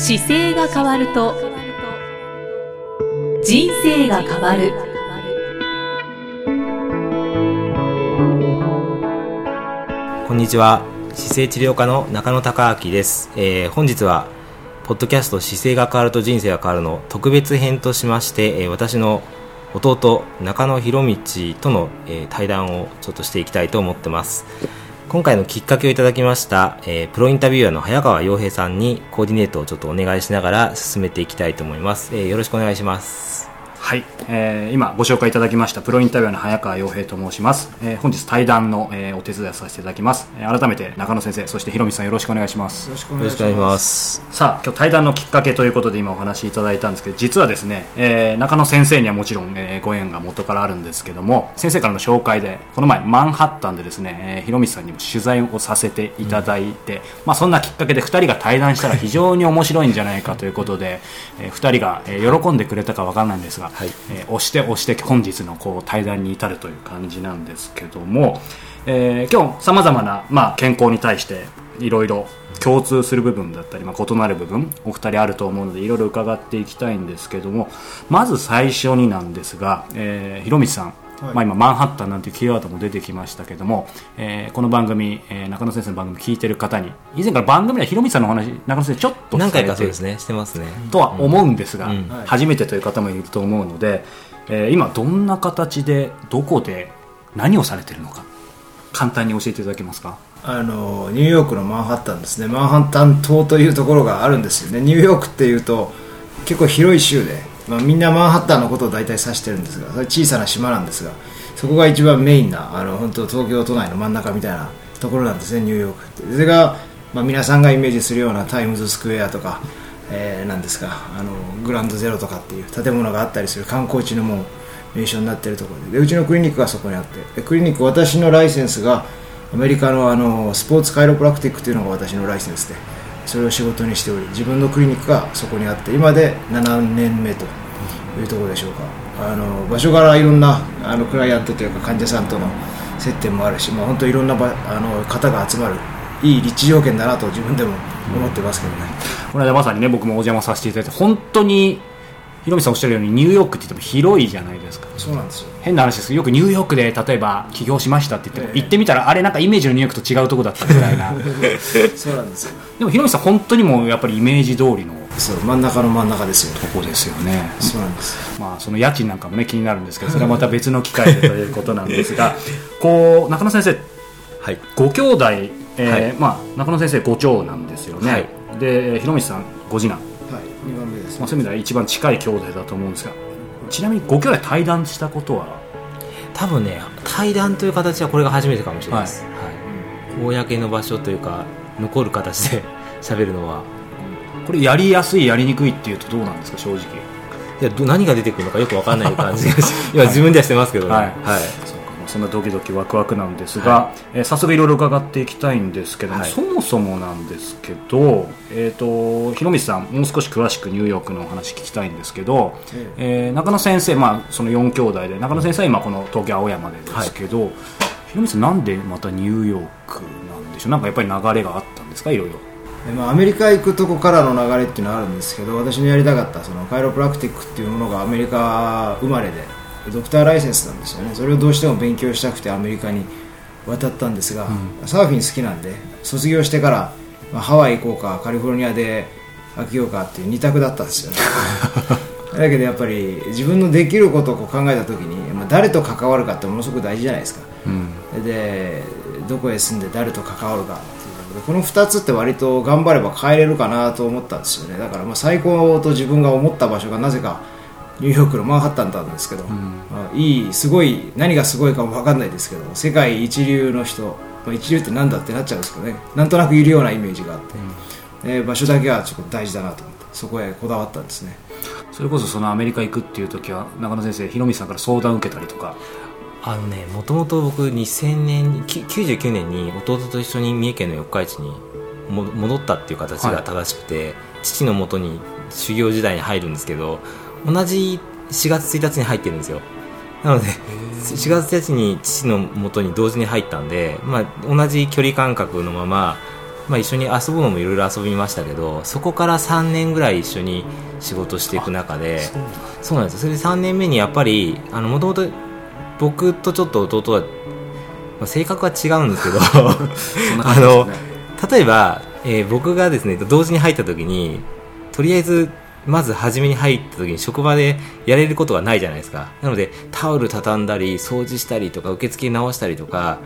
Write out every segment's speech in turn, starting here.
姿勢が変わると人生が変わる。こんにちは。姿勢治療科の中野孝明です、えー本日はポッドキャスト姿勢が変わると人生が変わるの特別編としまして、えー私の弟中野博道との、えー対談をちょっとしていきたいと思ってます。今回のきっかけをいただきました、えープロインタビュアーの早川洋平さんにコーディネートをちょっとお願いしながら進めていきたいと思います、えーよろしくお願いします。はい、えー今ご紹介いただきましたプロインタビュアーの早川洋平と申します、えー本日対談の、えーお手伝いをさせていただきます、えー改めて中野先生そしてひろみさんよろしくお願いします。よろしくおよ願いします。すさあ今日対談のきっかけということで今お話しいただいたんですけど実はですね、えー中野先生にはもちろん、えーご縁が元からあるんですけども先生からの紹介でこの前マンハッタンでですね、えー、ひろみさんにも取材をさせていただいて、まあ、そんなきっかけで2人が対談したら非常に面白いんじゃないかということで、え2人が、えー喜んでくれたかわからないんですが、はい。えー押して押して本日のこう対談に至るという感じなんですけども、えー今日さまざまな、まあ、健康に対していろいろ共通する部分だったり、まあ、異なる部分お二人あると思うのでいろいろ伺っていきたいんですけどもまず最初になんですが、えー、ひろみつさん、はい。まあ、今マンハッタンなんていうキーワードも出てきましたけども、えーこの番組、えー中野先生の番組聞いてる方に以前から番組ではひろみつさんのお話中野先生ちょっと何回かそうですねしてますね。とは思うんですが、うん。はい。初めてという方もいると思うので、えー今どんな形でどこで何をされてるのか簡単に教えていただけますか？あのニューヨークのマンハッタンですね。マンハッタン島というところがあるんですよね。ニューヨークっていうと結構広い州で、まあ、みんなマンハッタンのことを大体指してるんですが小さな島なんですがそこが一番メインなあの本当東京都内の真ん中みたいなところなんですねニューヨークって。それが、まあ、皆さんがイメージするようなタイムズスクエアとか、えーなんですかあのグランドゼロとかっていう建物があったりする観光地のもう名所になってるところで。でうちのクリニックがそこにあってでクリニック私のライセンスがアメリカのあのスポーツカイロプラクティックというのが私のライセンスでそれを仕事にしており自分のクリニックがそこにあって今で7年目というところでしょうか。あの場所からいろんなあのクライアントというか患者さんとの接点もあるし、まあ、本当いろんなばあの方が集まるいい立地条件だなと自分でも思ってますけどね、この間まさにね僕もお邪魔させていただいて本当にひろみさんおっしゃるようにニューヨークって言っても広いじゃないですか。そうなんですよ。変な話です。けどよくニューヨークで例えば起業しましたって言っても、ええ。行ってみたらあれなんかイメージのニューヨークと違うとこだったみたいな。そうなんですよ。でもひろみさん本当にもうやっぱりイメージ通りのそう真ん中の真ん中ですよ。とこですよね。そうなんです。まあ、その家賃なんかもね気になるんですけどそれはまた別の機会でということなんですが こう中野先生はい。ご兄弟、えーはい。まあ、中野先生ご長男ですよね、はい。で広道さんご次男、はい2番目ですまあ、そういう意味では一番近い兄弟だと思うんですがちなみにご兄弟対談したことは？多分ね対談という形はこれが初めてかもしれないです、はい。公の場所というか残る形で 喋るのは。これやりやすいやりにくいっていうとどうなんですか正直。いやど何が出てくるのかよくわかんない感じがし 今自分ではしてますけどね。はい。はいそんなドキドキワクワクなんですが、えー早速いろいろ伺っていきたいんですけども、はい。そもそもなんですけど、えー、と広道さんもう少し詳しくニューヨークのお話聞きたいんですけど、ええ。ー中野先生、まあ、その4兄弟で中野先生は今この東京青山でですけど、広道さんなんでまたニューヨークなんでしょう？なんかやっぱり流れがあったんですか？いろいろ。でまあ、アメリカ行くとこからの流れっていうのはあるんですけど私のやりたかったそのカイロプラクティックっていうものがアメリカ生まれでドクターライセンスなんですよね。それをどうしても勉強したくてアメリカに渡ったんですが、サーフィン好きなんで卒業してから、まあ、ハワイ行こうかカリフォルニアで飽きようかっていう二択だったんですよね。だけどやっぱり自分のできることを考えた時に、まあ、誰と関わるかってものすごく大事じゃないですか。でどこへ住んで誰と関わるかっていう。この2つって割と頑張れば変えれるかなと思ったんですよね。だからまあ最高と自分が思った場所がなぜかニューヨークのマンハッタンだったんですけど、まあ、いいすごい何がすごいかも分かんないですけど世界一流の人、まあ、一流って何だってなっちゃうんですけどね。なんとなくいるようなイメージがあって、で場所だけはちょっと大事だなと思ってそこへこだわったんですね。それこそそのアメリカ行くっていう時は中野先生広道さんから相談を受けたりとか。あのねもともと僕2000年にき99年に弟と一緒に三重県の四日市にも戻ったっていう形が正しくて、父のもとに修行時代に入るんですけど同じ4月1日に入ってるんですよ。なので4月1日に父のもとに同時に入ったんで、まあ、同じ距離感覚のまままあ、一緒に遊ぶのもいろいろ遊びましたけどそこから3年ぐらい一緒に仕事していく中でそうなんですよ。それで3年目にやっぱりもともと僕とちょっと弟は、まあ、性格は違うんですけど あの例えば、えー僕がですね同時に入った時にとりあえずまず初めに入った時に職場でやれることがないじゃないですか。なのでタオル畳んだり掃除したりとか受付直したりとか、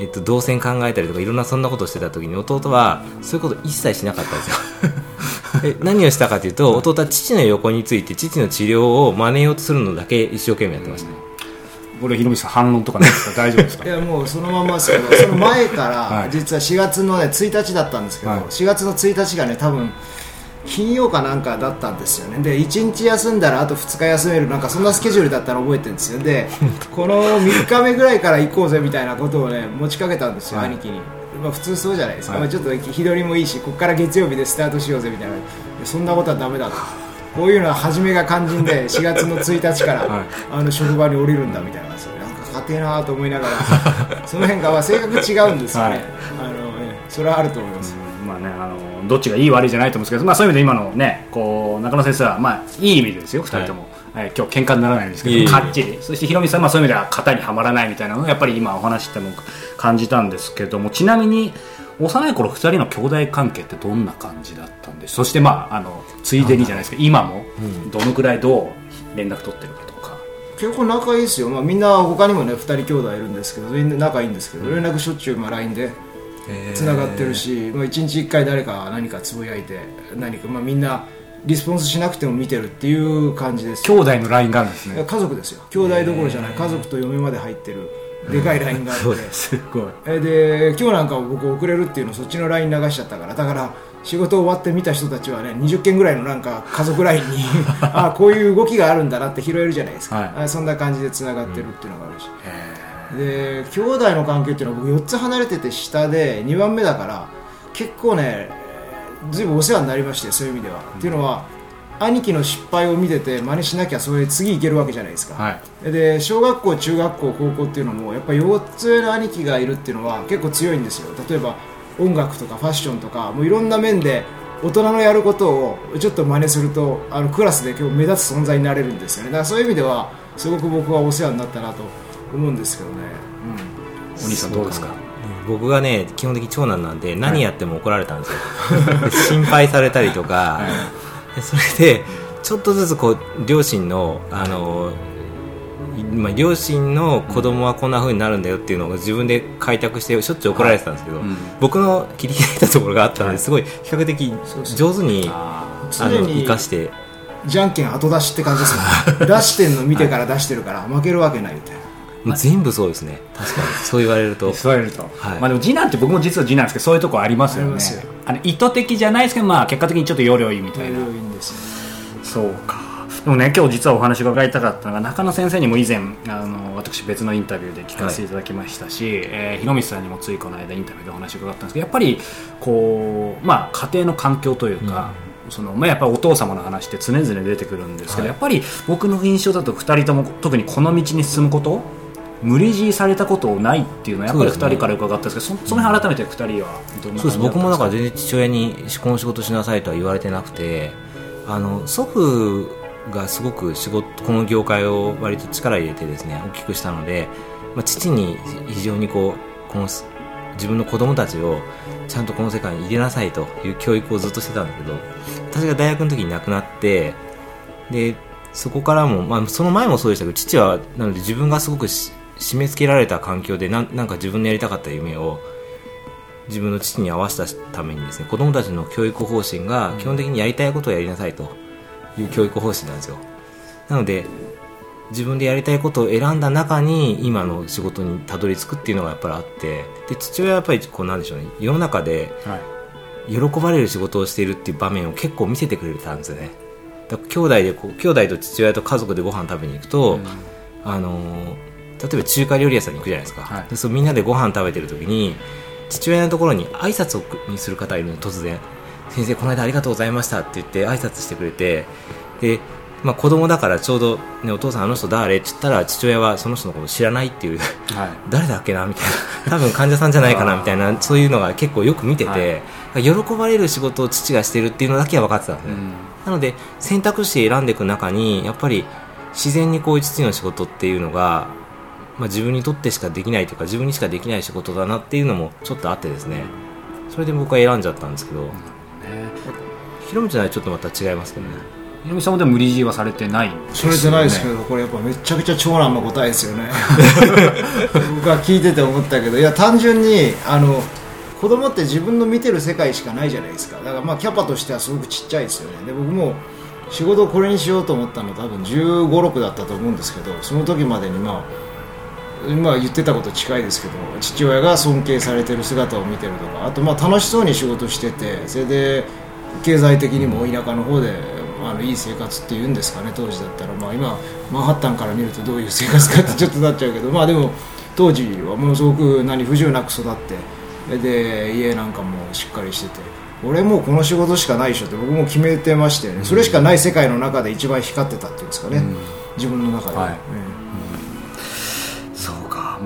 えっと、動線考えたりとかいろんなそんなことをしてた時に弟はそういうこと一切しなかったんですよ。え何をしたかというと弟は父の横について父の治療を真似ようとするのだけ一生懸命やってました。ねこれひろみさん反論とかないですか？大丈夫ですか？いやもうそのままですけどその前かはい。ら実は4月の、ね、1日だったんですけど、はい。4月の1日がね多分金曜かなんかだったんですよね。で1日休んだらあと2日休める。なんかそんなスケジュールだったら覚えてるんですよ。で この3日目ぐらいから行こうぜみたいなことをね持ちかけたんですよ、はい。兄貴に、まあ、普通そうじゃないですか、はい。まあ、ちょっと日取りもいいしここから月曜日でスタートしようぜみたいな。そんなことはダメだと。こういうのは初めが肝心で 4月の1日から、はい。あの職場に降りるんだみたいな。それなんか家庭なと思いながら その辺がまあ性格違うんですよね、はい。あのええそれはあると思います、まあね、あのどっちがいい悪いじゃないと思うんですけど、まあ、そういう意味で今のねこう中野先生は、まあ、いい意味でですよ2人とも、はい今日喧嘩にならないんですけどかっちり。そしてひろみさんは、まあ、そういう意味では型にはまらないみたいなのをやっぱり今お話ししても感じたんですけどもちなみに幼い頃2人の兄弟関係ってどんな感じだったんでそしてまああのついでにじゃないですか今もどのくらいどう連絡取ってるかとか、結構仲いいですよ、まあ、みんな他にもね2人兄弟いるんですけど全然仲いいんですけど連絡しょっちゅうまあ LINE でつながってるし、まあ、1日1回誰か何かつぶやいて何か、まあ、みんなリスポンスしなくても見てるっていう感じです。兄弟の LINE があるんですね。家族ですよ。兄弟どころじゃない。家族と嫁まで入ってるでかい LINE があって。す。ごい。えで今日なんかも僕遅れるっていうのをそっちの LINE 流しちゃったからだから仕事終わって見た人たちはね20件ぐらいのなんか家族 LINE に あこういう動きがあるんだなって拾えるじゃないですか、はい。あそんな感じでつながってるっていうのがあるし、で兄弟の関係っていうのは僕4つ離れてて下で2番目だから結構ねずいぶんお世話になりましてそういう意味では、っていうのは兄貴の失敗を見てて真似しなきゃそれ次いけるわけじゃないですか、はい。で小学校中学校高校っていうのもやっぱ4つ上の兄貴がいるっていうのは結構強いんですよ。例えば音楽とかファッションとかもういろんな面で大人のやることをちょっと真似するとあのクラスで結構目立つ存在になれるんですよね。だからそういう意味ではすごく僕はお世話になったなと思うんですけどね、お兄さんどうですか？僕がね基本的に長男なんで何やっても怒られたんですよ、で心配されたりとか、でそれでちょっとずつこう両親のあのいまあ、両親の子供はこんな風になるんだよっていうのを自分で開拓してしょっちゅう怒られてたんですけど、うん。僕の切り開いたところがあったので、すごい比較的上手に生かして。じゃんけん後出しって感じですよね。出してんの見てから出してるから負けるわけないみたいな全部そうですね。確かに。そう言われると。ーそうやると、はい。まあでも次男って僕も実は次男ですけどそういうとこありますよね。あの意図的じゃないですけどまあ結果的にちょっと要領いいみたいな。いいんですよそうか。でもね今日実はお話伺いたかったのが中野先生にも以前あの私別のインタビューで聞かせていただきましたし、えー広光さんにもついこの間インタビューでお話伺ったんですけどやっぱりこう、まあ、家庭の環境というか、そのまあ、やっぱりお父様の話って常々出てくるんですけど、はい。やっぱり僕の印象だと2人とも特にこの道に進むこと無理強いされたことないっていうのはやっぱり2そうですね。人から伺ったんですけどそその辺改めて2人はどんなそうです僕もだから全全然父親にこの仕事しなさいとは言われてなくてあの祖父がすごく仕事この業界を割と力入れてですね大きくしたので、まあ、父に非常にこうこのす自分の子供たちをちゃんとこの世界に入れなさいという教育をずっとしてたんだけど私が大学の時に亡くなってでそこからも、まあ、その前もそうでしたけど父はなので自分がすごくし締め付けられた環境でなんなんか自分のやりたかった夢を自分の父に合わせたためにですね子供たちの教育方針が基本的にやりたいことをやりなさいという教育方針なんですよ。なので自分でやりたいことを選んだ中に今の仕事にたどり着くっていうのがやっぱりあってで父親はやっぱりこうなんでしょうね世の中ではい。喜ばれる仕事をしているっていう場面を結構見せてくれたんですよね。だから兄弟でこう兄弟と父親と家族でご飯食べに行くと、あのー例えば中華料理屋さんに行くじゃないですか、はい。でそうみんなでご飯食べてる時に父親のところに挨拶をにする方がいるの突然先生この間ありがとうございましたって言って挨拶してくれてでまあ、子供だからちょうど、ね、お父さんあの人誰？って言ったら父親はその人のこと知らないっていうはい 誰だっけな？みたいな。多分患者さんじゃないかなみたいなそういうのが結構よく見てて、喜ばれる仕事を父がしてるっていうのだけは分かってたんですね、なので選択肢選んでいく中にやっぱり自然にこういう父の仕事っていうのが、まあ、自分にとってしかできないというか自分にしかできない仕事だなっていうのもちょっとあってですね。それで僕は選んじゃったんですけど、ねひろみちゃんはちょっとまた違いますけどね。ひろみさんもでも無理強いはされてないんですよね。それじゃないですけど、これやっぱめちゃくちゃ長男の答えですよね。僕は聞いてて思ったけどいや単純にあの子供って自分の見てる世界しかないじゃないですか。だからまあキャパとしてはすごくちっちゃいですよね。で僕も仕事をこれにしようと思ったの多分1 5 6だったと思うんですけどその時までにまあ今言ってたこと近いですけど父親が尊敬されてる姿を見てるとかあとまあ楽しそうに仕事しててそれで経済的にも田舎の方で、あのいい生活っていうんですかね当時だったら、まあ、今マンハッタンから見るとどういう生活かって ちょっとなっちゃうけどまあでも当時はものすごく何不自由なく育ってで家なんかもしっかりしてて俺もうこの仕事しかないでしょって僕も決めてましたよね、それしかない世界の中で一番光ってたっていうんですかね、自分の中で、は。い。うか、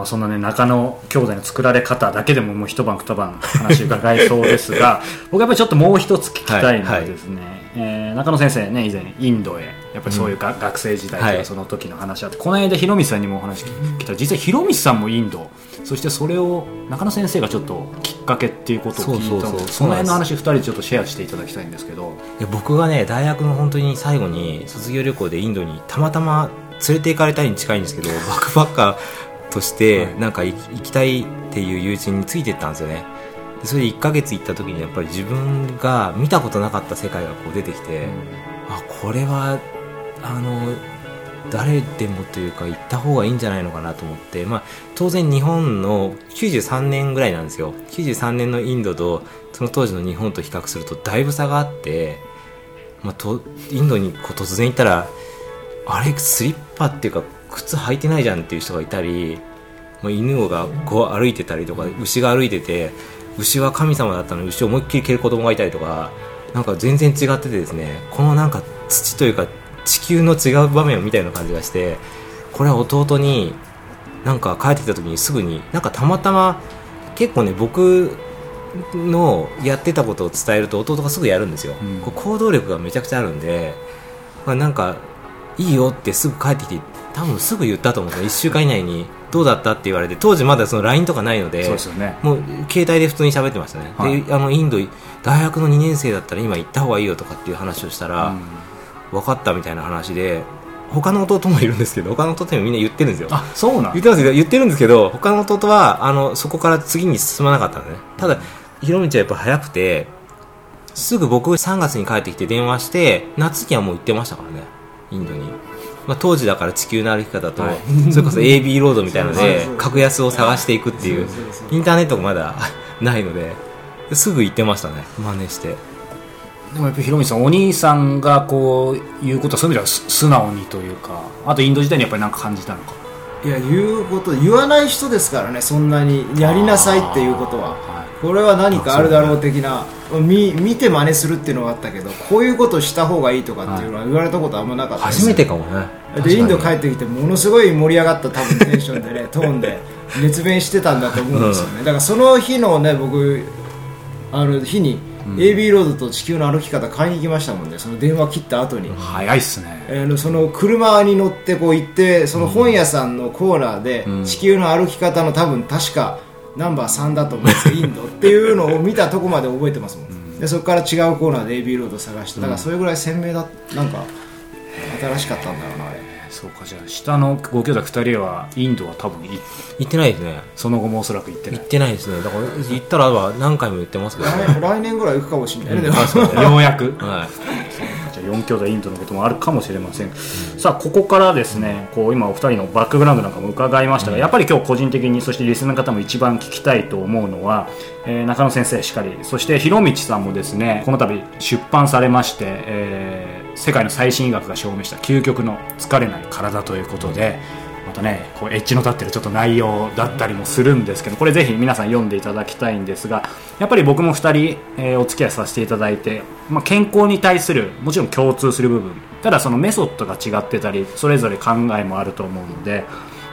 まあ、そんなね中野兄弟の作られ方だけでももう一晩二晩話伺えそうですが 僕やっぱりちょっともう一つ聞きたいのはですね、えー中野先生ね以前インドへやっぱりそういうが、学生時代とはい。かその時の話あって、この間広光さんにもお話聞いた実は広光さんもインドそしてそれを中野先生がちょっときっかけっていうことを聞いたのでそうそうそう。その辺の話二人でちょっとシェアしていただきたいんですけど。いや僕がね大学の本当に最後に卒業旅行でインドにたまたま連れて行かれたいに近いんですけどバックパッカーとしてはい。なんか行行きたいっていう友人についてったんですよね。でそれで1ヶ月行った時にやっぱり自分が見たことなかった世界がこう出てきて、あこれはあの誰でもというか行った方がいいんじゃないのかなと思って、まあ、当然日本の93年ぐらいなんですよ。93年のインドとその当時の日本と比較するとだいぶ差があって、まあ、とインドにこう突然行ったらあれスリッパっていうか靴履いてないじゃんっていう人がいたり、まあ、犬がこう歩いてたりとか牛が歩いてて牛は神様だったのに牛を思いっきり蹴る子供がいたりとかなんか全然違っててですねこのなんか土というか地球の違う場面を見たような感じがしてこれは弟になんか帰ってきた時にすぐになんかたまたま結構ね僕のやってたことを伝えると弟がすぐやるんですよ、うん。行動力がめちゃくちゃあるんで、まあ、なんかいいよってすぐ帰ってきて多分すぐ言ったと思う。んですよ1週間以内にどうだったって言われて当時まだその LINE とかないのでそうですよね。もう携帯で普通に喋ってましたね、はい。であのインド大学の2年生だったら今行った方がいいよとかっていう話をしたら、分かったみたいな話で他の弟もいるんですけど他の弟にもみんな言ってるんですよ。あそうなん言ってますよ。言ってるんですけど他の弟はあのそこから次に進まなかったんですねただひろみちはやっぱ早くてすぐ僕3月に帰ってきて電話して夏にはもう行ってましたからね。インドに、まあ、当時だから地球の歩き方と、はい。それこそ AB ロードみたいので格安を探していくっていうインターネットがまだ ないのですぐ行ってましたね。真似して。でもやっぱりひろみさんお兄さんがこう言うことはそういう意味ではす素直にというか。あとインド時代にやっぱり何か感じたのか。いや言うこと言わない人ですからねそんなに。やりなさいっていうことははこれは何かあるだろう的な見見て真似するっていうのがあったけどこういうことした方がいいとかっていうのは言われたことあんまなかった初めてかもね。でインド帰ってきてものすごい盛り上がった多分テンションでね トーンで熱弁してたんだと思うんですよね、だからその日のね僕あの日に AB ロードと地球の歩き方買いに行きましたもんね。その電話切った後に、早いっすね。あのその車に乗ってこう行ってその本屋さんのコーナーで地球の歩き方の多分確かナンバー3だと思うんですよインドっていうのを見たとこまで覚えてますもん、でそこから違うコーナーで AB ロード探してだからそれぐらい鮮明だなんか新しかったんだろうなあれ。そうかじゃあ下のご兄弟2人はインドは多分い行ってないですね。その後もおそらく行ってない。行ってないですね。だから行ったらは何回も言ってますけどね。来来年ぐらい行くかもしれないね、ようやく。はい4兄弟インドのこともあるかもしれません、さあここからですねこう今お二人のバックグラウンドなんかも伺いましたが、やっぱり今日個人的にそしてリスナーの方も一番聞きたいと思うのは、えー中野先生しかりそして広道さんもですねこの度出版されまして、えー世界の最新医学が証明した究極の疲れない体ということで、またねこうエッジの立ってるちょっと内容だったりもするんですけどこれぜひ皆さん読んでいただきたいんですがやっぱり僕も2人、えーお付き合いさせていただいて、まあ、健康に対するもちろん共通する部分ただそのメソッドが違ってたりそれぞれ考えもあると思うので、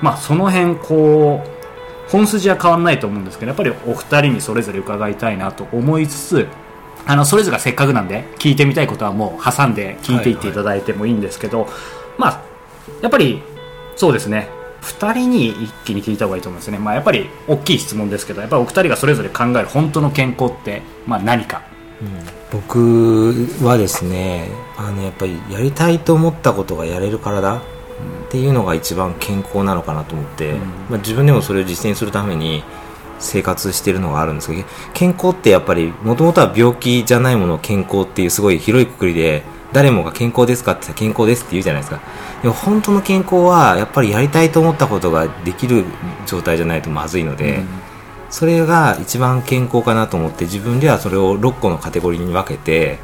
まあ、その辺こう本筋は変わらないと思うんですけどやっぱりお二人にそれぞれ伺いたいなと思いつつあのそれぞれがせっかくなんで聞いてみたいことはもう挟んで聞いていっていただいてもいいんですけど、まあやっぱりそうですね。2人に一気に聞いた方がいいと思うんですね、まあ、やっぱり大きい質問ですけどやっぱりお二人がそれぞれ考える本当の健康って、まあ、何か。僕はですねあのやっぱりやりたいと思ったことがやれる体っていうのが一番健康なのかなと思って、まあ、自分でもそれを実践するために生活してるのがあるんですけど健康ってやっぱりもともとは病気じゃないものを健康っていうすごい広いくくりで誰もが健康ですかって健康ですって言うじゃないですか。でも本当の健康はやっぱりやりたいと思ったことができる状態じゃないとまずいので、それが一番健康かなと思って自分ではそれを6個のカテゴリーに分けて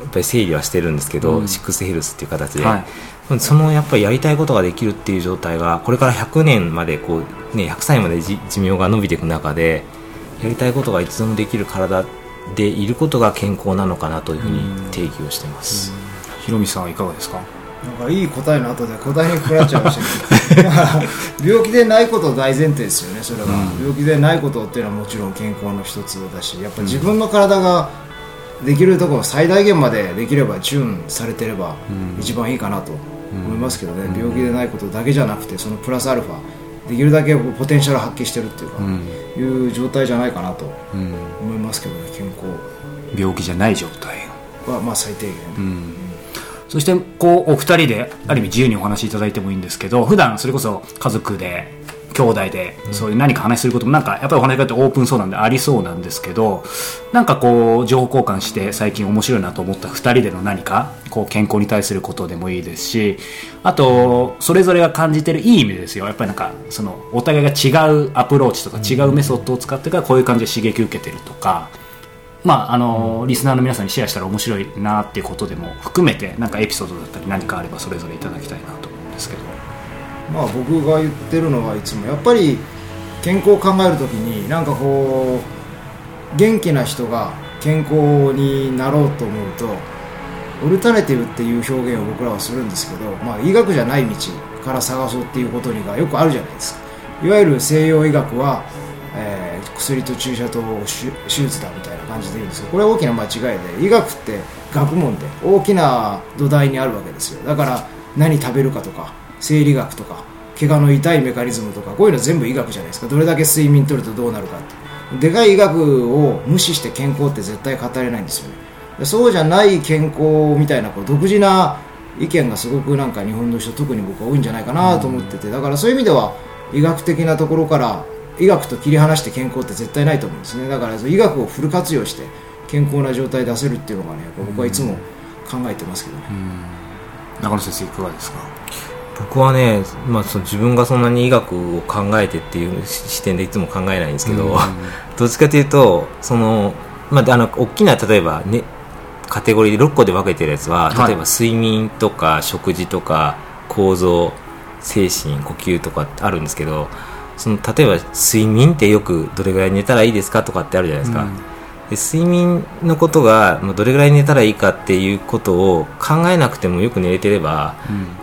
やっぱり整理はしてるんですけど、うん。シックスヘルスっていう形で、はい。そのやっぱりやりたいことができるっていう状態がこれから100年までこう、ね、100歳までじ寿命が伸びていく中でやりたいことがいつでもできる体でいることが健康なのかなというふうに定義をしてます、ひろみさんはいかがですか？なんかいい答えの後で答えにくらっちゃいましたけど病気でないこと大前提ですよねそれは、うん。病気でないことっていうのはもちろん健康の一つだしやっぱ自分の体ができるところ最大限までできればチューンされてればうん。一番いいかなと思いますけどね、病気でないことだけじゃなくてそのプラスアルファできるだけポテンシャル発揮してるっていうか、ん。いう状態じゃないかなとうん。思いますけどね健康病気じゃない状態はまあ最低限、うん。そしてこうお二人である意味自由にお話しいただいてもいいんですけど普段それこそ家族で兄弟でそういう何か話することもなんかやっぱりお話し方ってオープンそうなんでありそうなんですけどなんかこう情報交換して最近面白いなと思った二人での何かこう健康に対することでもいいですしあとそれぞれが感じてるいい意味でですよ。やっぱりなんかそのお互いが違うアプローチとか違うメソッドを使ってからこういう感じで刺激を受けてるとか。まああのリスナーの皆さんにシェアしたら面白いなっていうことでも含めてなんかエピソードだったり何かあればそれぞれいただきたいなと思うんですけどまあ僕が言ってるのはいつもやっぱり健康を考えるときになんかこう元気な人が健康になろうと思うとオルタネティブっていう表現を僕らはするんですけど、まあ、医学じゃない道から探そうっていうことにがよくあるじゃないですか。いわゆる西洋医学は、えー薬と注射と手手術だみたいな感じで言うんですけどこれは大きな間違いで医学って学問で大きな土台にあるわけですよ。だから何食べるかとか生理学とか怪我の痛いメカニズムとかこういうの全部医学じゃないですか。どれだけ睡眠取るとどうなるかって。でかい医学を無視して健康って絶対語れないんですよね。そうじゃない健康みたいなこう独自な意見がすごくなんか日本の人特に僕は多いんじゃないかなと思ってて。だからそういう意味では医学的なところから医学と切り離して健康って絶対ないと思うんですね。だから医学をフル活用して健康な状態出せるっていうのがね僕はいつも考えてますけどね、中野先生いかがですか？僕はね、まあ、その自分がそんなに医学を考えてっていう視点でいつも考えないんですけど、どっちかというとその、まあ、あの大きな例えば、ね、カテゴリーで6個で分けてるやつははい。例えば睡眠とか食事とか構造精神呼吸とかあるんですけどその例えば睡眠ってよくどれぐらい寝たらいいですかとかってあるじゃないですか、で睡眠のことがまあどれぐらい寝たらいいかっていうことを考えなくてもよく寝れてれば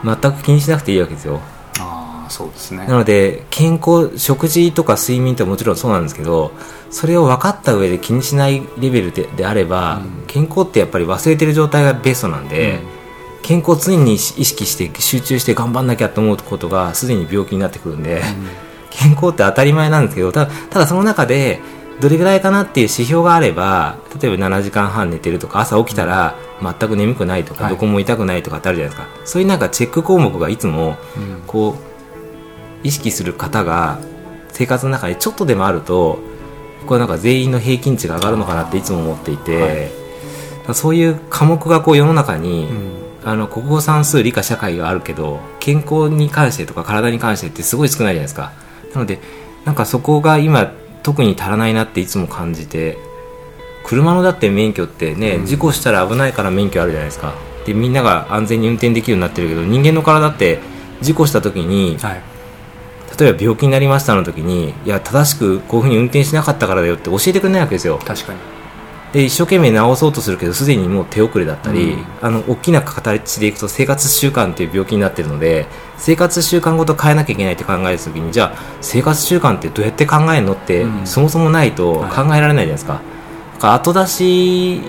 全く気にしなくていいわけですよ。ああそうですね。なので健康食事とか睡眠ってもちろんそうなんですけどそれを分かった上で気にしないレベルでであれば、健康ってやっぱり忘れてる状態がベストなんで、健康を常に意識して集中して頑張んなきゃと思うことがすでに病気になってくるんで、健康って当たり前なんですけどただただその中でどれぐらいかなっていう指標があれば例えば7時間半寝てるとか朝起きたら全く眠くないとか、はい。どこも痛くないとかってあるじゃないですか。そういうなんかチェック項目がいつもこう意識する方が生活の中でちょっとでもあるとこれなんか全員の平均値が上がるのかなっていつも思っていて、はい。そういう科目がこう世の中に、ん。あの国語算数理科社会があるけど健康に関してとか体に関してってすごい少ないじゃないですか。なのでなんかそこが今特に足らないなっていつも感じて車のだって免許ってね、事故したら危ないから免許あるじゃないですか。でみんなが安全に運転できるようになってるけど人間の体って事故した時にはい。例えば病気になりましたの時にいや正しくこういうふうに運転しなかったからだよって教えてくれないわけですよ。確かにで一生懸命治そうとするけどすでにもう手遅れだったり、うん。あの大きな形でいくと生活習慣っていう病気になってるので生活習慣ごと変えなきゃいけないって考えた時にじゃあ生活習慣ってどうやって考えるのって、うん。そもそもないと考えられないじゃないですか。だから後出し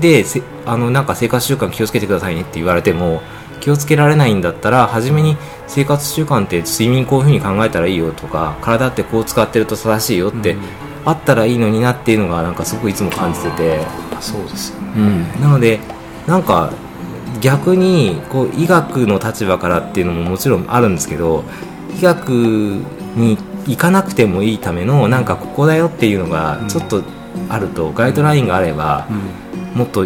でせあのなんか生活習慣気をつけてくださいねって言われても気をつけられないんだったら初めに生活習慣って睡眠こういうふうに考えたらいいよとか体ってこう使ってると正しいよって、うんあったらいいのになっていうのがなんかすごくいつも感じてて。あそうですよね。うん、なのでなんか逆にこう医学の立場からっていうのももちろんあるんですけど医学に行かなくてもいいためのなんかここだよっていうのがちょっとあると、ガイドラインがあればうん。もっと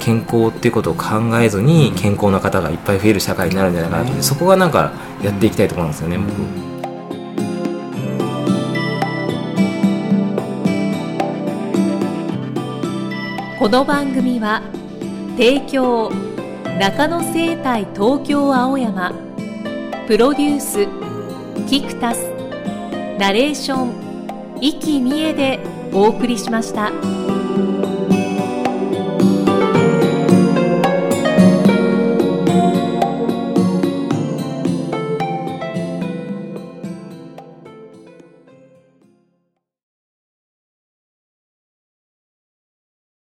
健康っていうことを考えずに健康な方がいっぱい増える社会になるんじゃないかなってそこがなんかやっていきたいところなんですよね、僕。この番組は提供中野生態東京青山プロデュースキクタスナレーション生きみえでお送りしました。